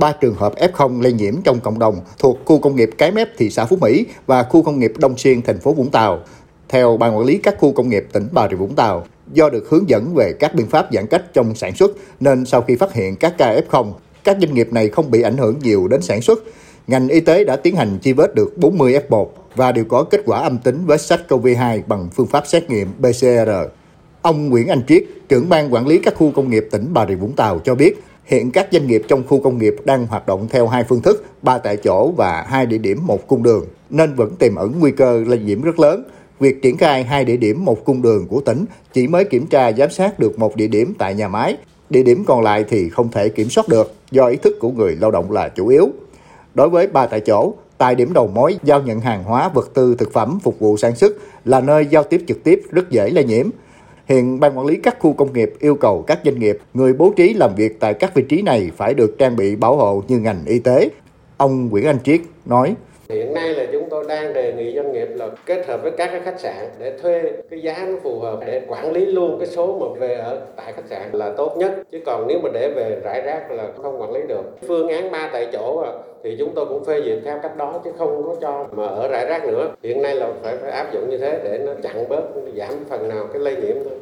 ba trường hợp F0 lây nhiễm trong cộng đồng thuộc khu công nghiệp Cái Mép thị xã Phú Mỹ và khu công nghiệp Đông Xuyên thành phố Vũng Tàu. Theo ban quản lý các khu công nghiệp tỉnh Bà Rịa Vũng Tàu, do được hướng dẫn về các biện pháp giãn cách trong sản xuất nên sau khi phát hiện các ca F0, các doanh nghiệp này không bị ảnh hưởng nhiều đến sản xuất. Ngành y tế đã tiến hành chi vết được 40 F1 và đều có kết quả âm tính với SARS-CoV-2 bằng phương pháp xét nghiệm PCR. Ông Nguyễn Anh Triết, trưởng ban quản lý các khu công nghiệp tỉnh Bà Rịa Vũng Tàu cho biết, hiện các doanh nghiệp trong khu công nghiệp đang hoạt động theo hai phương thức, ba tại chỗ và hai địa điểm một cung đường, nên vẫn tiềm ẩn nguy cơ lây nhiễm rất lớn. Việc triển khai hai địa điểm một cung đường của tỉnh chỉ mới kiểm tra giám sát được một địa điểm tại nhà máy, địa điểm còn lại thì không thể kiểm soát được do ý thức của người lao động là chủ yếu. Đối với ba tại chỗ, tại điểm đầu mối giao nhận hàng hóa vật tư thực phẩm phục vụ sản xuất là nơi giao tiếp trực tiếp rất dễ lây nhiễm. Hiện ban quản lý các khu công nghiệp yêu cầu các doanh nghiệp, người bố trí làm việc tại các vị trí này phải được trang bị bảo hộ như ngành y tế. Ông Nguyễn Anh Triết nói. Hiện nay là chúng tôi đang đề nghị doanh nghiệp là kết hợp với các cái khách sạn để thuê cái giá nó phù hợp để quản lý luôn cái số mà về ở tại khách sạn là tốt nhất. Chứ còn nếu mà để về rải rác là không quản lý được. Phương án ba tại chỗ à, thì chúng tôi cũng phê duyệt theo cách đó chứ không có cho mà ở rải rác nữa. Hiện nay là phải, phải áp dụng như thế để nó chặn bớt giảm phần nào cái lây nhiễm thôi.